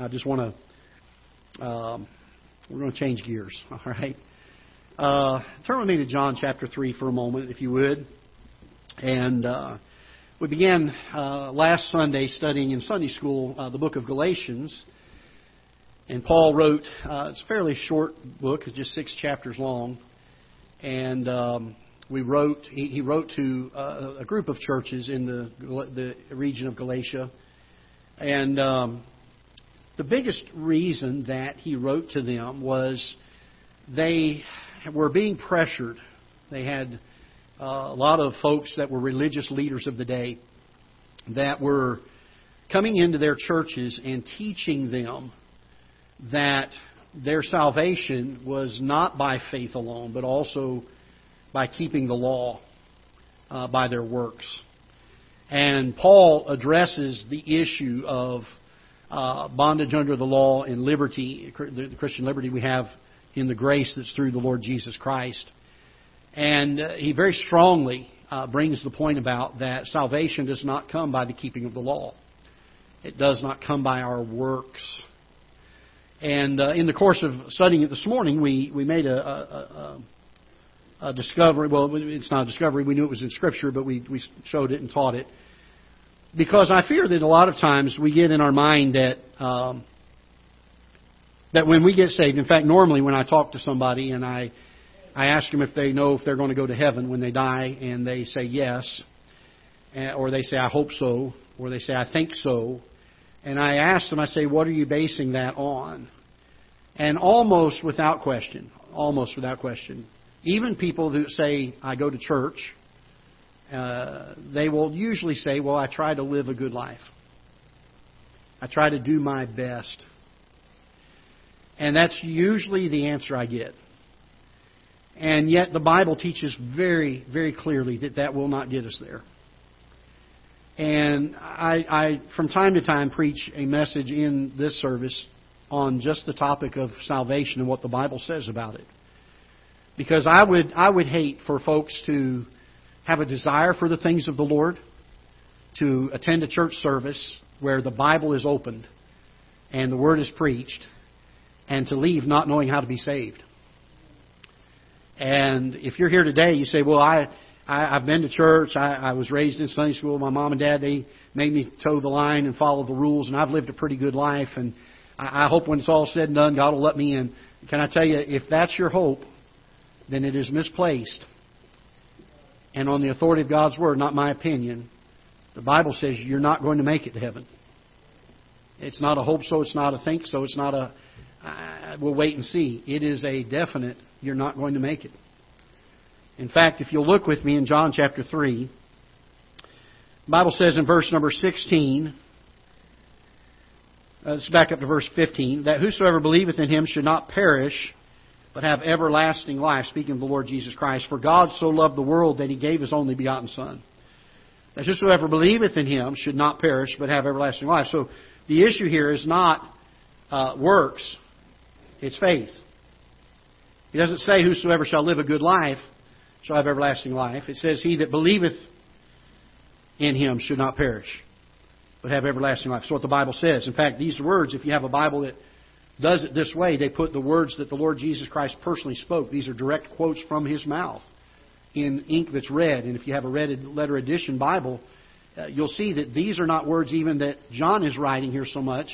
I just want to, um, we're going to change gears, all right? Uh, turn with me to John chapter 3 for a moment, if you would. And uh, we began uh, last Sunday studying in Sunday school uh, the book of Galatians. And Paul wrote, uh, it's a fairly short book, it's just six chapters long. And um, we wrote, he, he wrote to uh, a group of churches in the, the region of Galatia. And um, the biggest reason that he wrote to them was they were being pressured. They had uh, a lot of folks that were religious leaders of the day that were coming into their churches and teaching them that their salvation was not by faith alone, but also by keeping the law uh, by their works. And Paul addresses the issue of uh, bondage under the law and liberty, the Christian liberty we have in the grace that's through the Lord Jesus Christ. And uh, he very strongly uh, brings the point about that salvation does not come by the keeping of the law. It does not come by our works. And uh, in the course of studying it this morning, we, we made a, a, a, a discovery. Well, it's not a discovery. We knew it was in Scripture, but we, we showed it and taught it. Because I fear that a lot of times we get in our mind that um, that when we get saved, in fact, normally when I talk to somebody and I I ask them if they know if they're going to go to heaven when they die, and they say yes, or they say I hope so, or they say I think so, and I ask them, I say, what are you basing that on? And almost without question, almost without question, even people who say, I go to church, uh, they will usually say, Well, I try to live a good life. I try to do my best. And that's usually the answer I get. And yet the Bible teaches very, very clearly that that will not get us there. And I, I, from time to time, preach a message in this service on just the topic of salvation and what the Bible says about it. Because I would, I would hate for folks to have a desire for the things of the Lord, to attend a church service where the Bible is opened and the Word is preached, and to leave not knowing how to be saved. And if you're here today, you say, Well, I, I, I've been to church. I, I was raised in Sunday school. My mom and dad, they made me toe the line and follow the rules, and I've lived a pretty good life. And I, I hope when it's all said and done, God will let me in. Can I tell you, if that's your hope, then it is misplaced. And on the authority of God's Word, not my opinion, the Bible says you're not going to make it to heaven. It's not a hope so, it's not a think so, it's not a uh, we'll wait and see. It is a definite you're not going to make it. In fact, if you'll look with me in John chapter 3, the Bible says in verse number 16, uh, let's back up to verse 15, that whosoever believeth in him should not perish, but have everlasting life, speaking of the Lord Jesus Christ. For God so loved the world that he gave his only begotten Son. That whosoever believeth in him should not perish, but have everlasting life. So the issue here is not uh, works, it's faith. He doesn't say, Whosoever shall live a good life shall have everlasting life. It says, He that believeth in him should not perish, but have everlasting life. That's what the Bible says. In fact, these words, if you have a Bible that does it this way, they put the words that the Lord Jesus Christ personally spoke. These are direct quotes from his mouth in ink that's red. And if you have a red letter edition Bible, uh, you'll see that these are not words even that John is writing here so much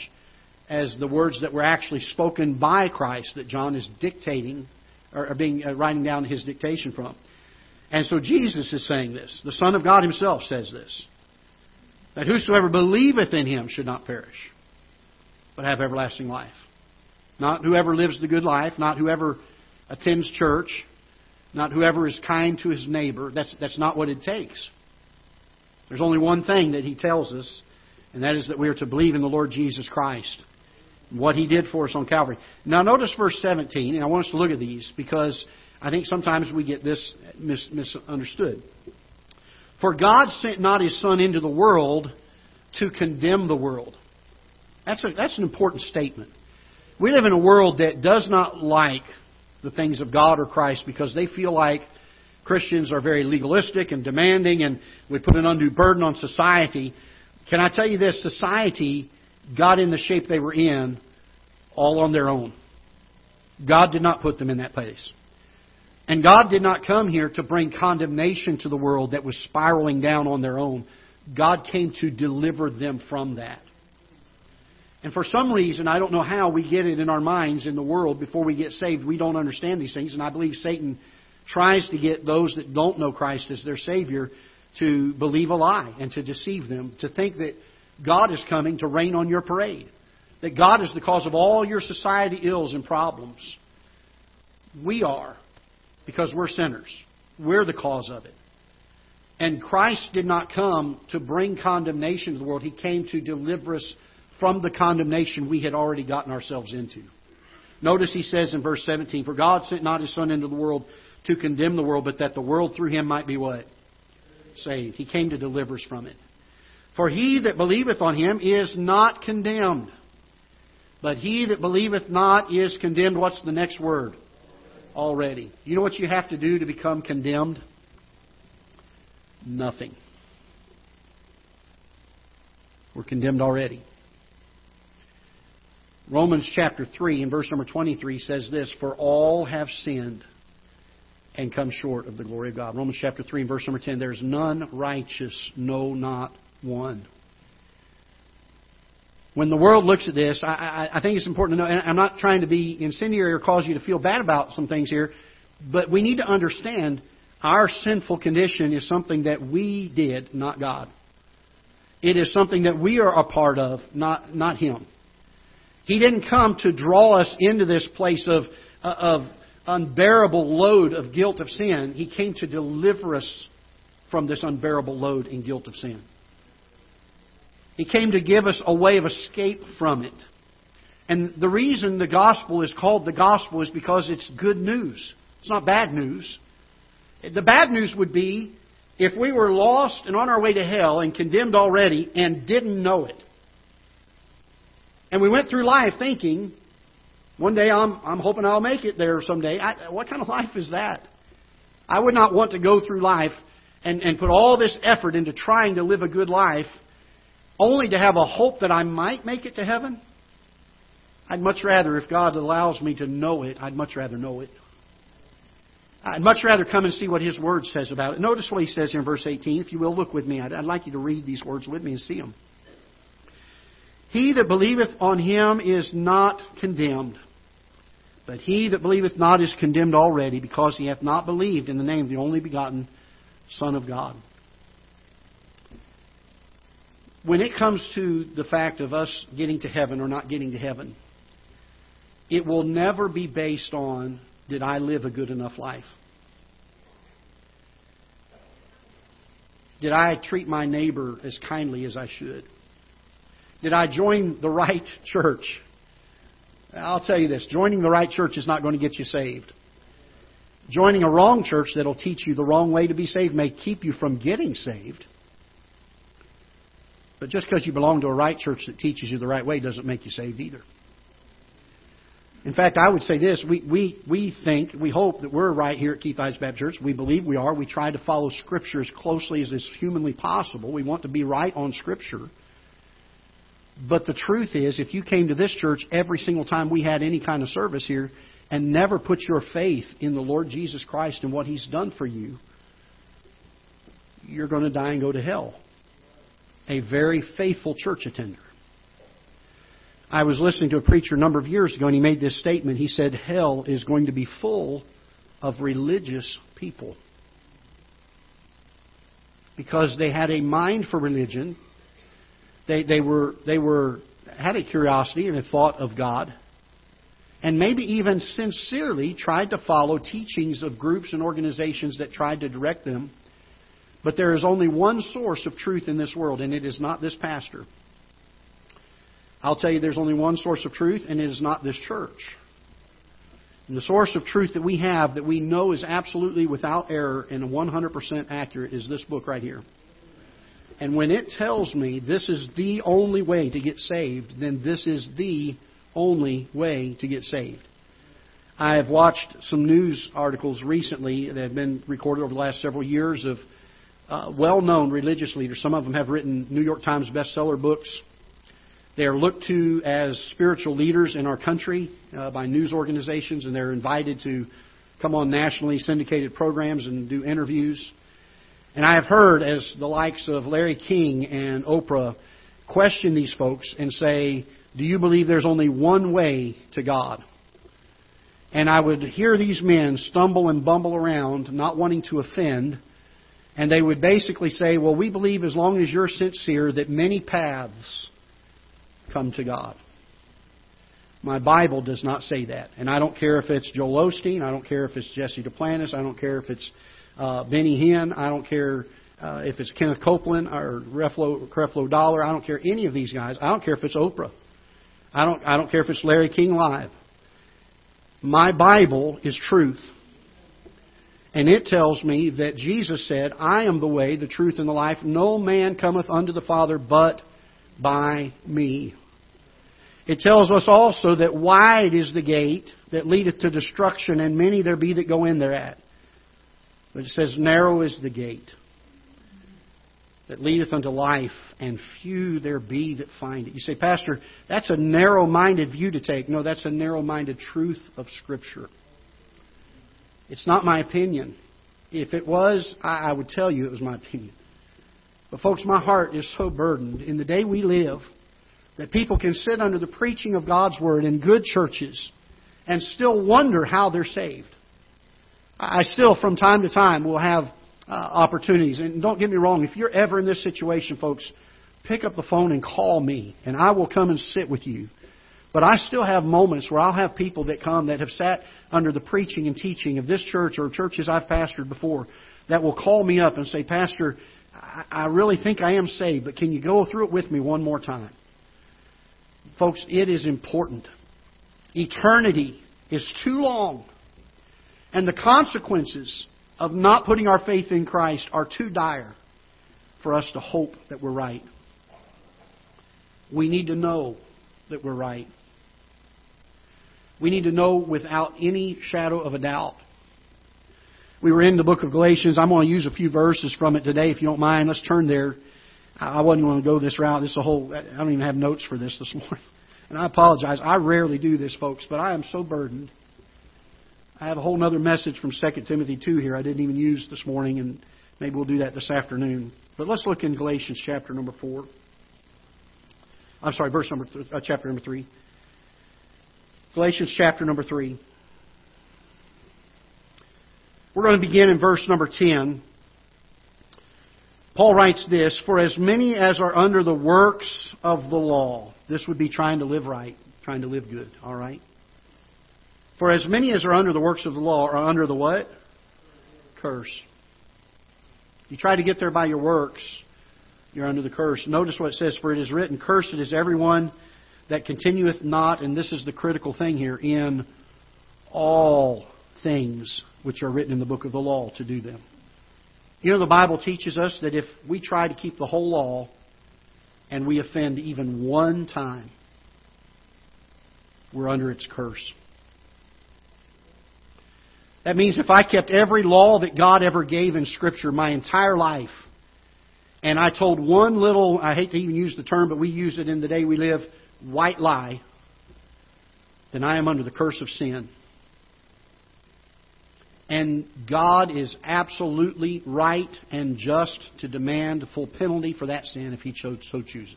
as the words that were actually spoken by Christ that John is dictating or being uh, writing down his dictation from. And so Jesus is saying this. The Son of God himself says this. That whosoever believeth in him should not perish, but have everlasting life. Not whoever lives the good life, not whoever attends church, not whoever is kind to his neighbor. That's, that's not what it takes. There's only one thing that he tells us, and that is that we are to believe in the Lord Jesus Christ what he did for us on Calvary. Now, notice verse 17, and I want us to look at these because I think sometimes we get this mis- misunderstood. For God sent not his Son into the world to condemn the world. That's, a, that's an important statement. We live in a world that does not like the things of God or Christ because they feel like Christians are very legalistic and demanding and we put an undue burden on society. Can I tell you this? Society got in the shape they were in all on their own. God did not put them in that place. And God did not come here to bring condemnation to the world that was spiraling down on their own. God came to deliver them from that. And for some reason, I don't know how, we get it in our minds in the world before we get saved. We don't understand these things. And I believe Satan tries to get those that don't know Christ as their Savior to believe a lie and to deceive them, to think that God is coming to rain on your parade, that God is the cause of all your society ills and problems. We are, because we're sinners. We're the cause of it. And Christ did not come to bring condemnation to the world. He came to deliver us from the condemnation we had already gotten ourselves into. Notice he says in verse 17, For God sent not his Son into the world to condemn the world, but that the world through him might be what? Saved. He came to deliver us from it. For he that believeth on him is not condemned. But he that believeth not is condemned. What's the next word? Already. You know what you have to do to become condemned? Nothing. We're condemned already. Romans chapter 3 and verse number 23 says this For all have sinned and come short of the glory of God. Romans chapter 3 and verse number 10 There's none righteous, no, not one. When the world looks at this, I, I, I think it's important to know, and I'm not trying to be incendiary or cause you to feel bad about some things here, but we need to understand our sinful condition is something that we did, not God. It is something that we are a part of, not, not Him. He didn't come to draw us into this place of, uh, of unbearable load of guilt of sin. He came to deliver us from this unbearable load and guilt of sin. He came to give us a way of escape from it. And the reason the gospel is called the gospel is because it's good news. It's not bad news. The bad news would be if we were lost and on our way to hell and condemned already and didn't know it. And we went through life thinking, one day I'm, I'm hoping I'll make it there someday. I, what kind of life is that? I would not want to go through life and, and put all this effort into trying to live a good life only to have a hope that I might make it to heaven. I'd much rather, if God allows me to know it, I'd much rather know it. I'd much rather come and see what His Word says about it. Notice what He says here in verse 18. If you will, look with me. I'd, I'd like you to read these words with me and see them. He that believeth on him is not condemned. But he that believeth not is condemned already, because he hath not believed in the name of the only begotten Son of God. When it comes to the fact of us getting to heaven or not getting to heaven, it will never be based on did I live a good enough life? Did I treat my neighbor as kindly as I should? Did I join the right church? I'll tell you this joining the right church is not going to get you saved. Joining a wrong church that'll teach you the wrong way to be saved may keep you from getting saved. But just because you belong to a right church that teaches you the right way doesn't make you saved either. In fact, I would say this we, we, we think, we hope that we're right here at Ketha Heights Baptist Church. We believe we are. We try to follow Scripture as closely as is humanly possible. We want to be right on Scripture. But the truth is, if you came to this church every single time we had any kind of service here and never put your faith in the Lord Jesus Christ and what He's done for you, you're going to die and go to hell. A very faithful church attender. I was listening to a preacher a number of years ago, and he made this statement. He said, Hell is going to be full of religious people. Because they had a mind for religion, they, they, were, they were, had a curiosity and a thought of God, and maybe even sincerely tried to follow teachings of groups and organizations that tried to direct them. But there is only one source of truth in this world, and it is not this pastor. I'll tell you there's only one source of truth, and it is not this church. And the source of truth that we have that we know is absolutely without error and 100% accurate is this book right here. And when it tells me this is the only way to get saved, then this is the only way to get saved. I have watched some news articles recently that have been recorded over the last several years of uh, well known religious leaders. Some of them have written New York Times bestseller books. They are looked to as spiritual leaders in our country uh, by news organizations, and they're invited to come on nationally syndicated programs and do interviews. And I have heard, as the likes of Larry King and Oprah question these folks and say, Do you believe there's only one way to God? And I would hear these men stumble and bumble around, not wanting to offend, and they would basically say, Well, we believe as long as you're sincere that many paths come to God. My Bible does not say that. And I don't care if it's Joel Osteen. I don't care if it's Jesse Duplantis. I don't care if it's uh, Benny Hinn. I don't care uh, if it's Kenneth Copeland or Creflo, Creflo Dollar. I don't care any of these guys. I don't care if it's Oprah. I don't, I don't care if it's Larry King Live. My Bible is truth. And it tells me that Jesus said, I am the way, the truth, and the life. No man cometh unto the Father but by me. It tells us also that wide is the gate that leadeth to destruction, and many there be that go in thereat. But it says, narrow is the gate that leadeth unto life, and few there be that find it. You say, Pastor, that's a narrow minded view to take. No, that's a narrow minded truth of Scripture. It's not my opinion. If it was, I, would tell you it was my opinion. But, folks, my heart is so burdened in the day we live that people can sit under the preaching of God's Word in good churches and still wonder how they're saved. I still, from time to time, will have uh, opportunities. And don't get me wrong, if you're ever in this situation, folks, pick up the phone and call me, and I will come and sit with you. But I still have moments where I'll have people that come that have sat under the preaching and teaching of this church or churches I've pastored before that will call me up and say, Pastor, I really think I am saved, but can you go through it with me one more time? Folks, it is important. Eternity is too long, and the consequences of not putting our faith in Christ are too dire for us to hope that we're right. We need to know that we're right. We need to know without any shadow of a doubt we were in the book of Galatians. I'm going to use a few verses from it today, if you don't mind. Let's turn there. I wasn't going to go this route. This is a whole. I don't even have notes for this this morning, and I apologize. I rarely do this, folks, but I am so burdened. I have a whole other message from 2 Timothy 2 here I didn't even use this morning, and maybe we'll do that this afternoon. But let's look in Galatians chapter number 4. I'm sorry, verse number th- uh, chapter number 3. Galatians chapter number 3. We're going to begin in verse number 10. Paul writes this For as many as are under the works of the law, this would be trying to live right, trying to live good, all right? For as many as are under the works of the law are under the what? Curse. You try to get there by your works, you're under the curse. Notice what it says For it is written, Cursed is everyone that continueth not, and this is the critical thing here, in all things which are written in the book of the law to do them. You know, the Bible teaches us that if we try to keep the whole law and we offend even one time, we're under its curse. That means if I kept every law that God ever gave in Scripture my entire life, and I told one little, I hate to even use the term, but we use it in the day we live, white lie, then I am under the curse of sin. And God is absolutely right and just to demand full penalty for that sin if He so chooses.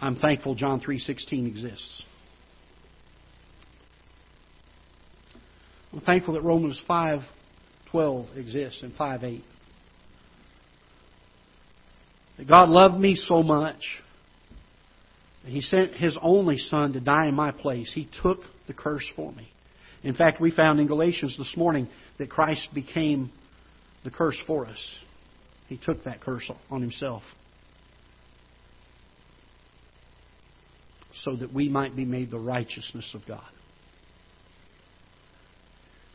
I'm thankful John 3:16 exists. I'm thankful that Romans 5:12 exists and 5:8. That God loved me so much that He sent His only Son to die in my place. He took the curse for me. In fact, we found in Galatians this morning that Christ became the curse for us. He took that curse on himself so that we might be made the righteousness of God.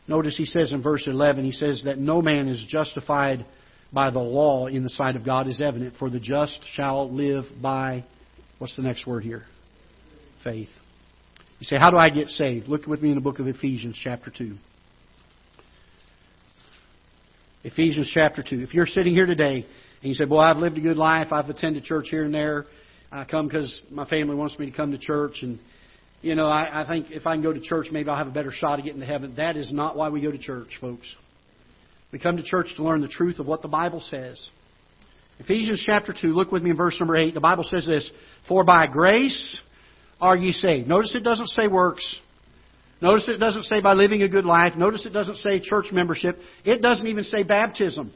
Notice he says in verse 11, he says that no man is justified by the law in the sight of God is evident, for the just shall live by, what's the next word here? Faith. You say, How do I get saved? Look with me in the book of Ephesians, chapter 2. Ephesians chapter 2. If you're sitting here today and you say, Boy, I've lived a good life, I've attended church here and there, I come because my family wants me to come to church, and you know, I, I think if I can go to church, maybe I'll have a better shot of getting to heaven. That is not why we go to church, folks. We come to church to learn the truth of what the Bible says. Ephesians chapter 2, look with me in verse number 8. The Bible says this For by grace are ye saved. Notice it doesn't say works. Notice it doesn't say by living a good life. Notice it doesn't say church membership. It doesn't even say baptism.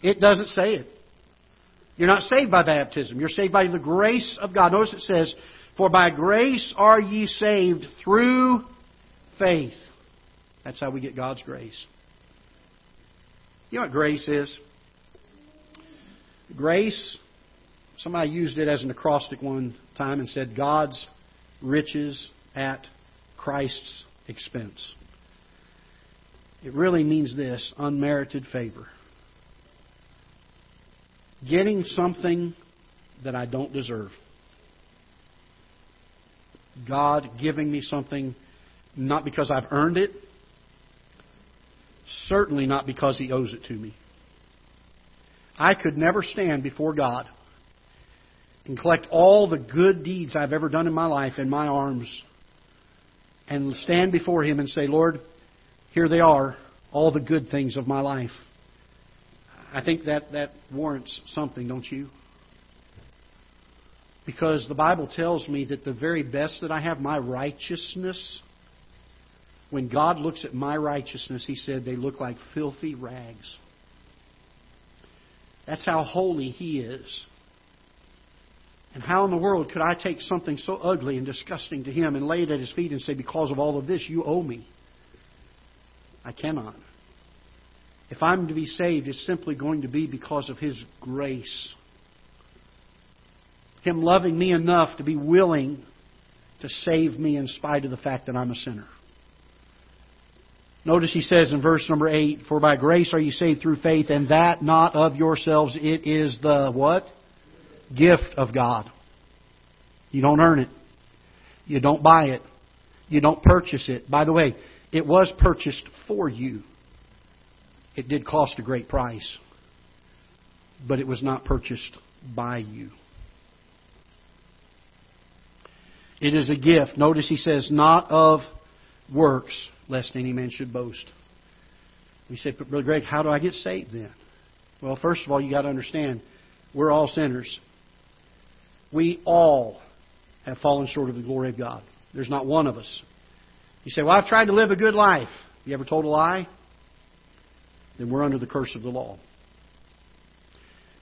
It doesn't say it. You're not saved by baptism. You're saved by the grace of God. Notice it says, For by grace are ye saved through faith. That's how we get God's grace. You know what grace is? Grace, somebody used it as an acrostic one time and said, God's riches at Christ's expense. It really means this unmerited favor. Getting something that I don't deserve. God giving me something not because I've earned it, certainly not because He owes it to me. I could never stand before God and collect all the good deeds I've ever done in my life in my arms and stand before Him and say, Lord, here they are, all the good things of my life. I think that, that warrants something, don't you? Because the Bible tells me that the very best that I have, my righteousness, when God looks at my righteousness, He said they look like filthy rags. That's how holy He is. And how in the world could I take something so ugly and disgusting to Him and lay it at His feet and say, Because of all of this, you owe me? I cannot. If I'm to be saved, it's simply going to be because of His grace. Him loving me enough to be willing to save me in spite of the fact that I'm a sinner. Notice he says in verse number 8, For by grace are you saved through faith, and that not of yourselves. It is the what? Gift of God. You don't earn it. You don't buy it. You don't purchase it. By the way, it was purchased for you. It did cost a great price, but it was not purchased by you. It is a gift. Notice he says, not of works, lest any man should boast. We say, But Brother Greg, how do I get saved then? Well, first of all, you got to understand, we're all sinners. We all have fallen short of the glory of God. There's not one of us. You say, Well, I've tried to live a good life. You ever told a lie? Then we're under the curse of the law.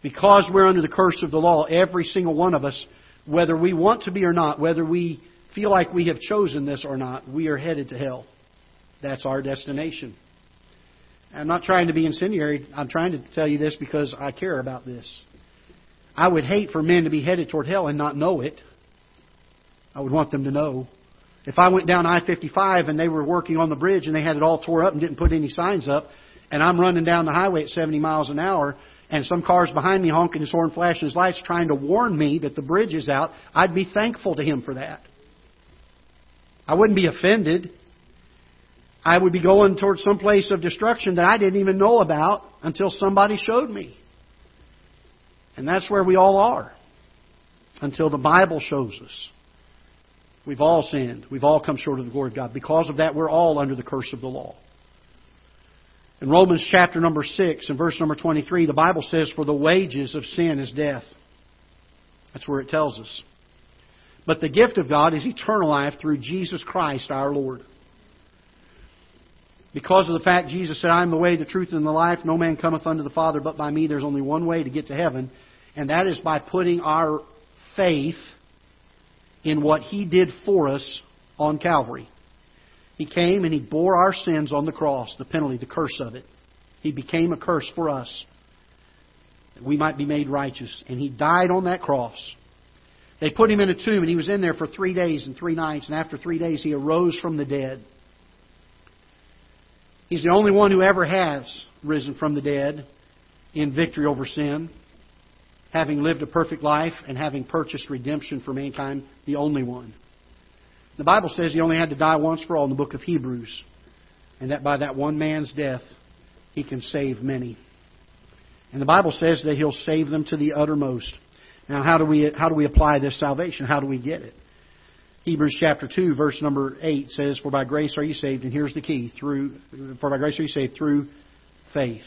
Because we're under the curse of the law, every single one of us, whether we want to be or not, whether we feel like we have chosen this or not, we are headed to hell. That's our destination. I'm not trying to be incendiary. I'm trying to tell you this because I care about this. I would hate for men to be headed toward hell and not know it. I would want them to know. If I went down I 55 and they were working on the bridge and they had it all tore up and didn't put any signs up, and I'm running down the highway at 70 miles an hour, and some car's behind me honking his horn, flashing his lights, trying to warn me that the bridge is out, I'd be thankful to him for that. I wouldn't be offended. I would be going towards some place of destruction that I didn't even know about until somebody showed me. And that's where we all are until the Bible shows us. We've all sinned. We've all come short of the glory of God. Because of that, we're all under the curse of the law. In Romans chapter number 6 and verse number 23, the Bible says, For the wages of sin is death. That's where it tells us. But the gift of God is eternal life through Jesus Christ our Lord. Because of the fact Jesus said, I am the way, the truth, and the life, no man cometh unto the Father but by me, there's only one way to get to heaven, and that is by putting our faith in what He did for us on Calvary. He came and He bore our sins on the cross, the penalty, the curse of it. He became a curse for us, that we might be made righteous. And He died on that cross. They put Him in a tomb, and He was in there for three days and three nights, and after three days He arose from the dead. He's the only one who ever has risen from the dead in victory over sin, having lived a perfect life and having purchased redemption for mankind, the only one. The Bible says he only had to die once for all in the book of Hebrews, and that by that one man's death, he can save many. And the Bible says that he'll save them to the uttermost. Now, how do we how do we apply this salvation? How do we get it? Hebrews chapter two, verse number eight says, "For by grace are you saved," and here's the key: through for by grace are you saved through faith.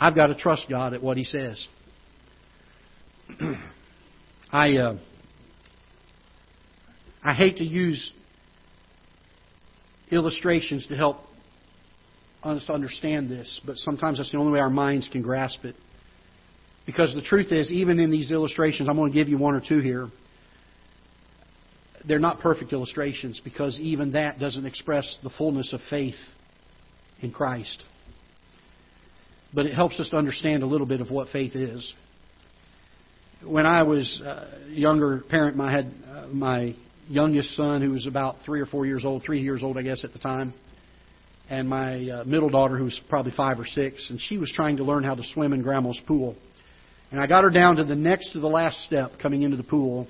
I've got to trust God at what He says. I uh, I hate to use illustrations to help us understand this, but sometimes that's the only way our minds can grasp it. Because the truth is, even in these illustrations, I'm going to give you one or two here. They're not perfect illustrations because even that doesn't express the fullness of faith in Christ. But it helps us to understand a little bit of what faith is. When I was a younger parent, I had uh, my youngest son who was about three or four years old, three years old, I guess, at the time and my uh, middle daughter, who was probably five or six, and she was trying to learn how to swim in Grandma's pool. And I got her down to the next to the last step coming into the pool,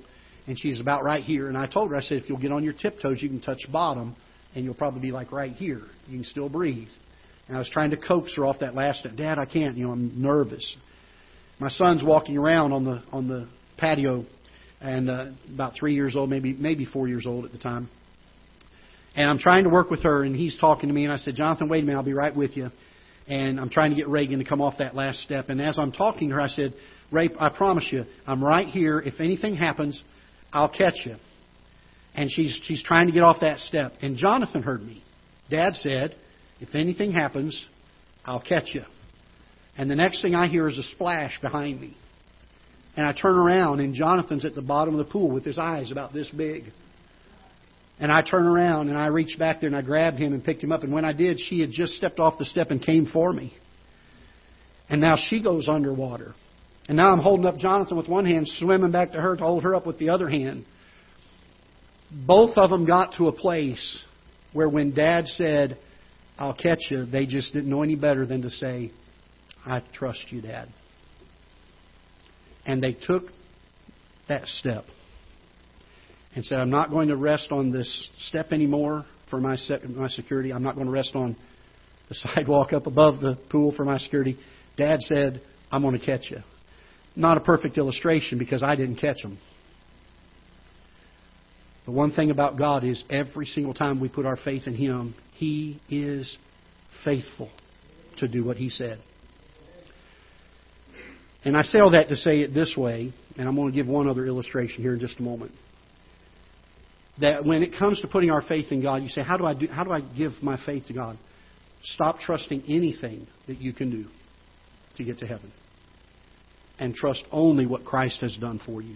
and she's about right here. And I told her, I said, if you'll get on your tiptoes, you can touch bottom, and you'll probably be like right here. You can still breathe. And I was trying to coax her off that last step. Dad, I can't. You know, I'm nervous. My son's walking around on the on the patio, and uh, about three years old, maybe maybe four years old at the time. And I'm trying to work with her, and he's talking to me, and I said, Jonathan, wait a minute, I'll be right with you. And I'm trying to get Reagan to come off that last step. And as I'm talking to her, I said, Ray, I promise you, I'm right here. If anything happens, I'll catch you. And she's she's trying to get off that step. And Jonathan heard me. Dad said, if anything happens, I'll catch you. And the next thing I hear is a splash behind me. And I turn around, and Jonathan's at the bottom of the pool with his eyes about this big. And I turned around and I reached back there and I grabbed him and picked him up. And when I did, she had just stepped off the step and came for me. And now she goes underwater. And now I'm holding up Jonathan with one hand, swimming back to her to hold her up with the other hand. Both of them got to a place where when Dad said, I'll catch you, they just didn't know any better than to say, I trust you, Dad. And they took that step and said, I'm not going to rest on this step anymore for my, se- my security. I'm not going to rest on the sidewalk up above the pool for my security. Dad said, I'm going to catch you. Not a perfect illustration because I didn't catch them. The one thing about God is every single time we put our faith in Him, He is faithful to do what He said. And I say all that to say it this way, and I'm going to give one other illustration here in just a moment that when it comes to putting our faith in God, you say, how do I do, how do I give my faith to God? Stop trusting anything that you can do to get to heaven. And trust only what Christ has done for you.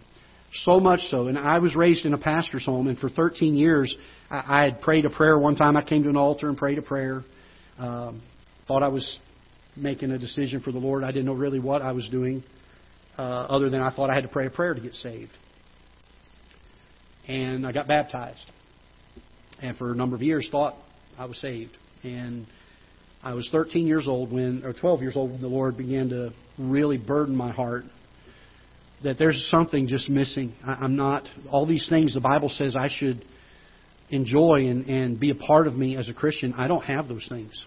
So much so, and I was raised in a pastor's home, and for 13 years, I, I had prayed a prayer. One time I came to an altar and prayed a prayer. Um, thought I was making a decision for the Lord. I didn't know really what I was doing, uh, other than I thought I had to pray a prayer to get saved and I got baptized. And for a number of years, thought I was saved. And I was 13 years old when, or 12 years old when the Lord began to really burden my heart that there's something just missing. I, am not all these things the Bible says I should enjoy and, and be a part of me as a Christian. I don't have those things.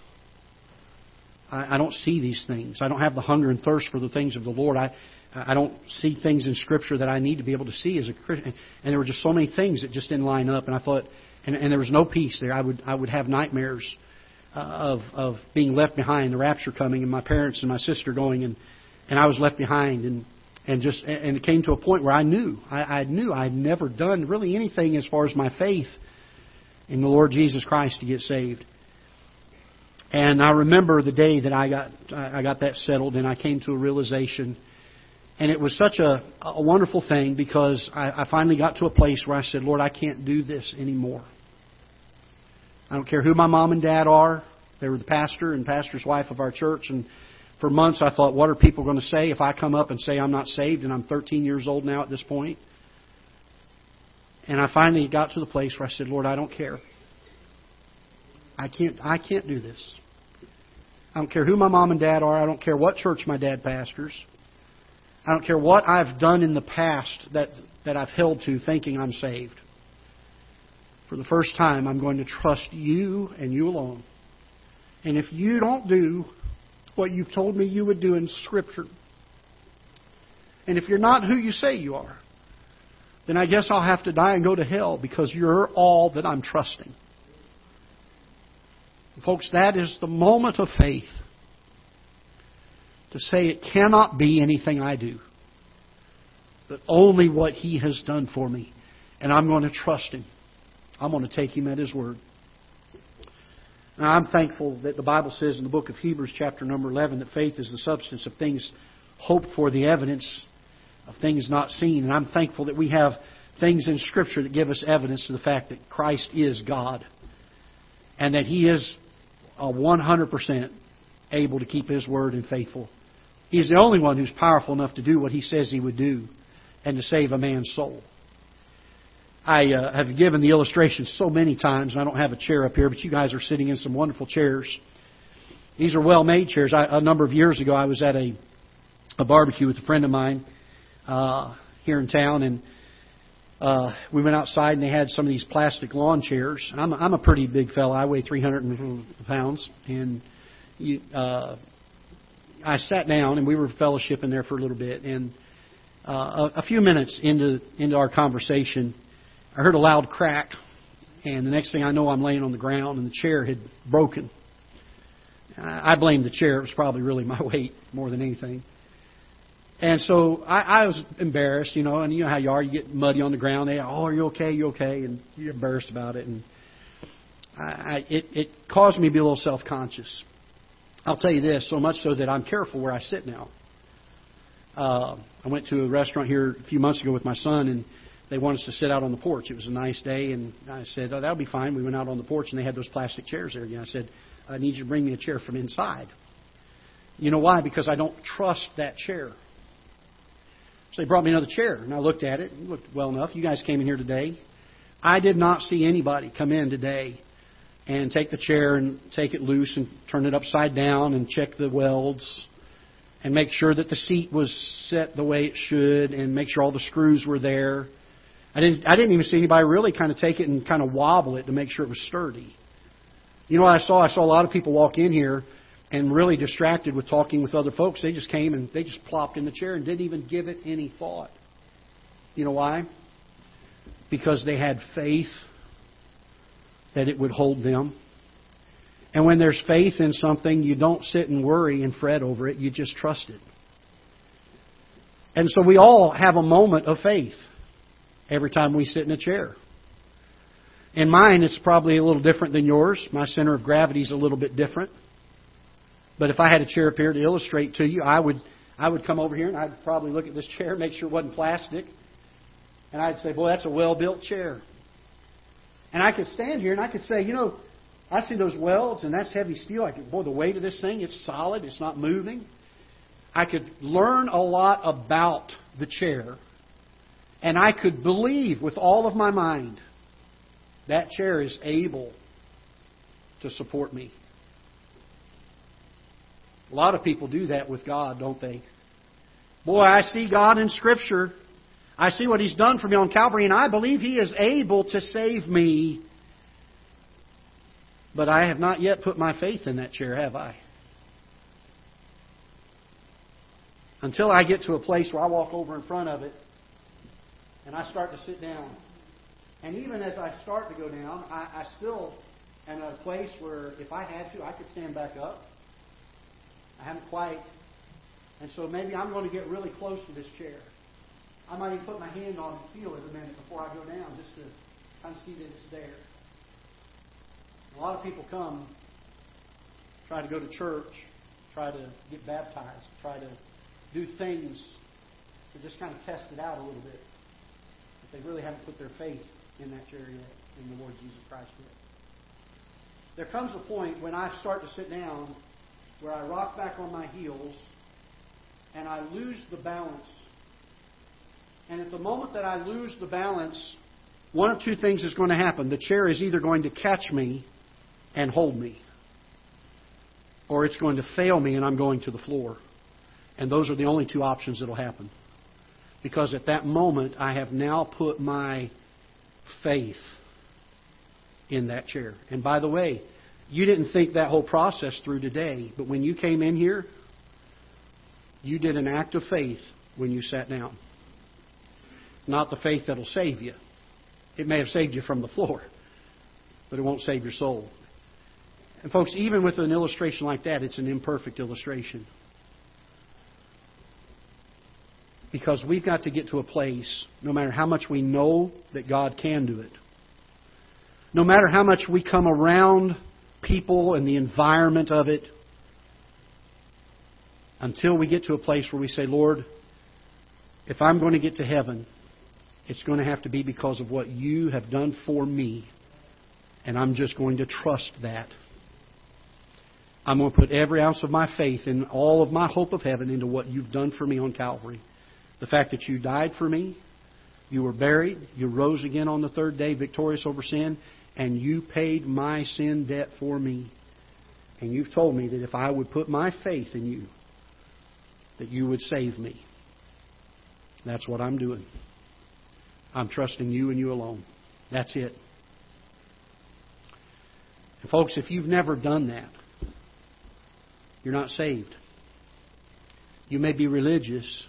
I, I don't see these things. I don't have the hunger and thirst for the things of the Lord. I I don't see things in Scripture that I need to be able to see as a Christian. And there were just so many things that just didn't line up. And I thought, and, and there was no peace there. I would I would have nightmares uh, of of being left behind, the rapture coming, and my parents and my sister going, and and I was left behind, and and just and it came to a point where I knew I, I knew I had never done really anything as far as my faith in the Lord Jesus Christ to get saved. And I remember the day that I got I got that settled, and I came to a realization and it was such a, a wonderful thing because I, I finally got to a place where I said, Lord, I can't do this anymore. I don't care who my mom and dad are. They were the pastor and pastor's wife of our church. And for months I thought, what are people going to say if I come up and say I'm not saved and I'm 13 years old now at this point? And I finally got to the place where I said, Lord, I don't care. I can't, I can't do this. I don't care who my mom and dad are. I don't care what church my dad pastors. I don't care what I've done in the past that, that I've held to thinking I'm saved. For the first time, I'm going to trust you and you alone. And if you don't do what you've told me you would do in Scripture, And if you're not who you say you are, then I guess I'll have to die and go to hell because you're all that I'm trusting. Folks, that is the moment of faith to say it cannot be anything I do, but only what He has done for me. And I'm going to trust Him. I'm going to take Him at His word. And I'm thankful that the Bible says in the book of Hebrews, chapter number 11, that faith is the substance of things hoped for, the evidence of things not seen. And I'm thankful that we have things in Scripture that give us evidence to the fact that Christ is God and that He is 100% able to keep His word and faithful. He is the only one who's powerful enough to do what He says He would do and to save a man's soul. I uh, have given the illustration so many times, and I don't have a chair up here, but you guys are sitting in some wonderful chairs. These are well made chairs. I, a number of years ago, I was at a, a barbecue with a friend of mine uh, here in town, and uh, we went outside and they had some of these plastic lawn chairs. I'm, I'm a pretty big fella. I weigh 300 pounds, and you, uh, I sat down and we were fellowshipping there for a little bit. And uh, a, a few minutes into into our conversation, I heard a loud crack, and the next thing I know, I'm laying on the ground, and the chair had broken. I blame the chair. It was probably really my weight more than anything. And so I, I was embarrassed, you know, and you know how you are. You get muddy on the ground. They, oh, are you okay? You okay? And you're embarrassed about it. And I, I, it, it caused me to be a little self-conscious. I'll tell you this, so much so that I'm careful where I sit now. Uh, I went to a restaurant here a few months ago with my son, and they wanted us to sit out on the porch. It was a nice day, and I said, "Oh, that'll be fine." We went out on the porch, and they had those plastic chairs there again. I said, "I need you to bring me a chair from inside." You know why? Because I don't trust that chair. So they brought me another chair, and I looked at it. It looked well enough. You guys came in here today. I did not see anybody come in today and take the chair and take it loose and turn it upside down and check the welds and make sure that the seat was set the way it should and make sure all the screws were there I didn't, I didn't even see anybody really kind of take it and kind of wobble it to make sure it was sturdy. You know what I saw? I saw a lot of people walk in here and really distracted with talking with other folks. They just came and they just plopped in the chair and didn't even give it any thought. You know why? Because they had faith that it would hold them. And when there's faith in something, you don't sit and worry and fret over it, you just trust it. And so we all have a moment of faith every time we sit in a chair. In mine, it's probably a little different than yours. My center of gravity is a little bit different. But if I had a chair up here to illustrate to you, I would I would come over here and I'd probably look at this chair, make sure it wasn't plastic, and I'd say, "Boy, that's a well-built chair." And I could stand here and I could say, "You know, I see those welds and that's heavy steel. I could, boy, the weight of this thing, it's solid, it's not moving." I could learn a lot about the chair and I could believe with all of my mind that chair is able to support me. A lot of people do that with God, don't they? Boy, I see God in Scripture. I see what He's done for me on Calvary, and I believe He is able to save me. But I have not yet put my faith in that chair, have I? Until I get to a place where I walk over in front of it and I start to sit down. And even as I start to go down, I, I still am at a place where if I had to, I could stand back up. I haven't quite. And so maybe I'm going to get really close to this chair. I might even put my hand on and feel it a minute before I go down just to kind of see that it's there. A lot of people come, try to go to church, try to get baptized, try to do things to just kind of test it out a little bit. But they really haven't put their faith in that chair yet, in the Lord Jesus Christ yet. There comes a point when I start to sit down where I rock back on my heels and I lose the balance. And at the moment that I lose the balance, one of two things is going to happen. The chair is either going to catch me and hold me, or it's going to fail me and I'm going to the floor. And those are the only two options that will happen. Because at that moment, I have now put my faith in that chair. And by the way, you didn't think that whole process through today, but when you came in here, you did an act of faith when you sat down. Not the faith that'll save you. It may have saved you from the floor, but it won't save your soul. And, folks, even with an illustration like that, it's an imperfect illustration. Because we've got to get to a place, no matter how much we know that God can do it, no matter how much we come around people and the environment of it, until we get to a place where we say, Lord, if I'm going to get to heaven, it's going to have to be because of what you have done for me, and I'm just going to trust that. I'm going to put every ounce of my faith and all of my hope of heaven into what you've done for me on Calvary. The fact that you died for me, you were buried, you rose again on the third day, victorious over sin, and you paid my sin debt for me. And you've told me that if I would put my faith in you, that you would save me. That's what I'm doing. I'm trusting you and you alone. That's it. And folks, if you've never done that, you're not saved. You may be religious.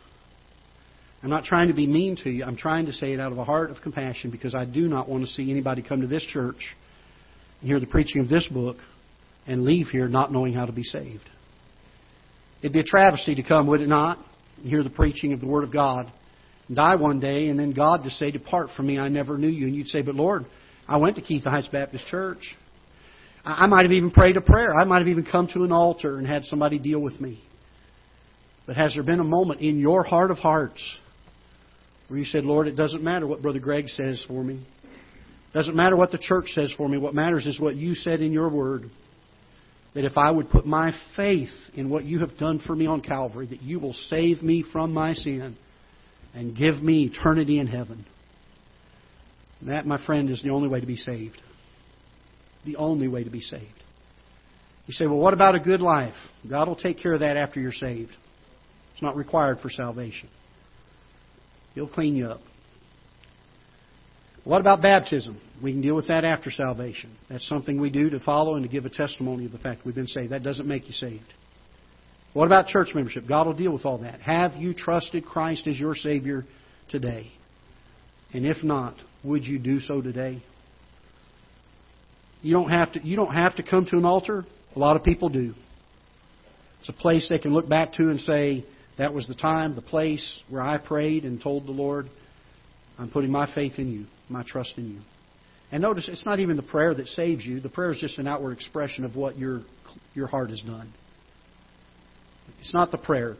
I'm not trying to be mean to you. I'm trying to say it out of a heart of compassion because I do not want to see anybody come to this church and hear the preaching of this book and leave here not knowing how to be saved. It'd be a travesty to come, would it not? And hear the preaching of the Word of God and die one day, and then God to say, Depart from me, I never knew you. And you'd say, But Lord, I went to Ketha Heights Baptist Church. I might have even prayed a prayer. I might have even come to an altar and had somebody deal with me. But has there been a moment in your heart of hearts where you said, Lord, it doesn't matter what Brother Greg says for me. It doesn't matter what the church says for me. What matters is what you said in your word that if I would put my faith in what you have done for me on Calvary, that you will save me from my sin and give me eternity in heaven. And that, my friend, is the only way to be saved. The only way to be saved. You say, well, what about a good life? God will take care of that after you're saved. It's not required for salvation. He'll clean you up. What about baptism? We can deal with that after salvation. That's something we do to follow and to give a testimony of the fact we've been saved. That doesn't make you saved. What about church membership? God will deal with all that. Have you trusted Christ as your Savior today? And if not, would you do so today? You don't have to, you don't have to come to an altar. A lot of people do. It's a place they can look back to and say, that was the time, the place where I prayed and told the Lord, I'm putting my faith in you my trust in you. And notice, it's not even the prayer that saves you. The prayer is just an outward expression of what your, your heart has done. It's not the prayer.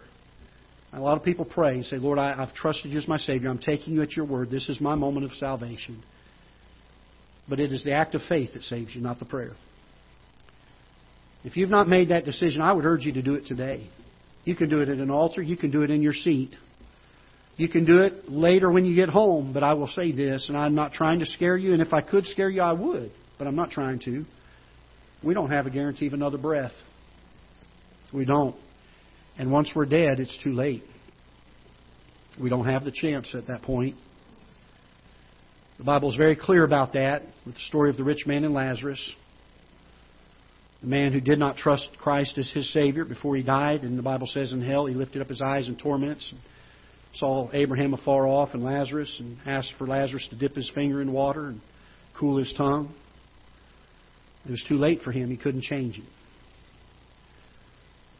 A lot of people pray and say, Lord, I, have trusted you as my Savior. I'm taking you at your word. This is my moment of salvation. But it is the act of faith that saves you, not the prayer. If you've not made that decision, I would urge you to do it today. You can do it at an altar. You can do it in your seat. You can do it later when you get home, but I will say this, and I'm not trying to scare you, and if I could scare you, I would, but I'm not trying to. We don't have a guarantee of another breath. We don't. And once we're dead, it's too late. We don't have the chance at that point. The Bible is very clear about that with the story of the rich man and Lazarus. The man who did not trust Christ as his Savior before he died, and the Bible says in hell he lifted up his eyes in torments and saw Abraham afar off and Lazarus and asked for Lazarus to dip his finger in water and cool his tongue. It was too late for him. He couldn't change it.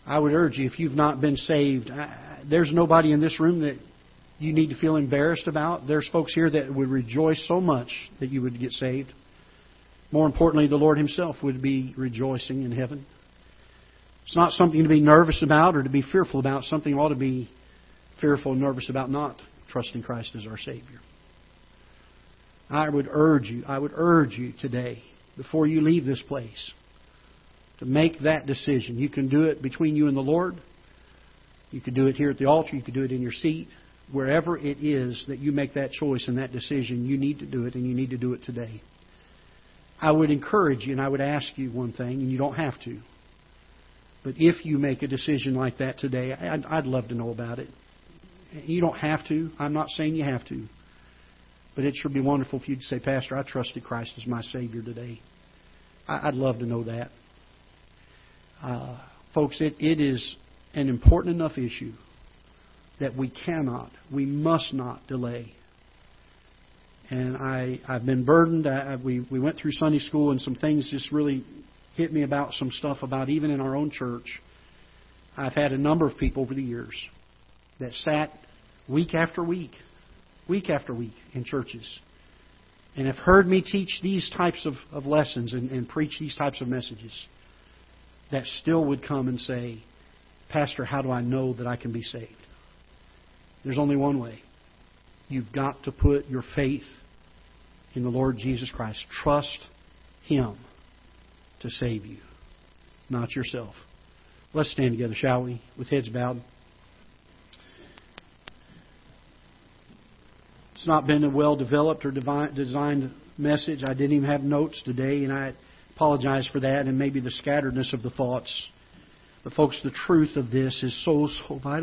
I would urge you, if you've not been saved, there's nobody in this room that you need to feel embarrassed about. There's folks here that would rejoice so much that you would get saved. More importantly, the Lord Himself would be rejoicing in heaven. It's not something to be nervous about or to be fearful about. Something ought to be fearful and nervous about not trusting Christ as our Savior. I would urge you, I would urge you today, before you leave this place, to make that decision. You can do it between you and the Lord. You can do it here at the altar. You can do it in your seat. Wherever it is that you make that choice and that decision, you need to do it, and you need to do it today. I would encourage you, and I would ask you one thing, and you don't have to. But if you make a decision like that today, I'd, I'd love to know about it. You don't have to. I'm not saying you have to. But it sure be wonderful if you'd say, Pastor, I trusted Christ as my Savior today. I'd love to know that. Uh, folks, it, it is an important enough issue that we cannot, we must not delay. And I, I've been burdened. I, we, we went through Sunday school, and some things just really hit me about some stuff about even in our own church. I've had a number of people over the years that sat week after week, week after week in churches, and have heard me teach these types of, of lessons and, and preach these types of messages that still would come and say, Pastor, how do I know that I can be saved? There's only one way. You've got to put your faith in the Lord Jesus Christ. Trust Him to save you, not yourself. Let's stand together, shall we, with heads bowed. It's not been a well developed or designed message. I didn't even have notes today, and I apologize for that and maybe the scatteredness of the thoughts. But, folks, the truth of this is so, so vital.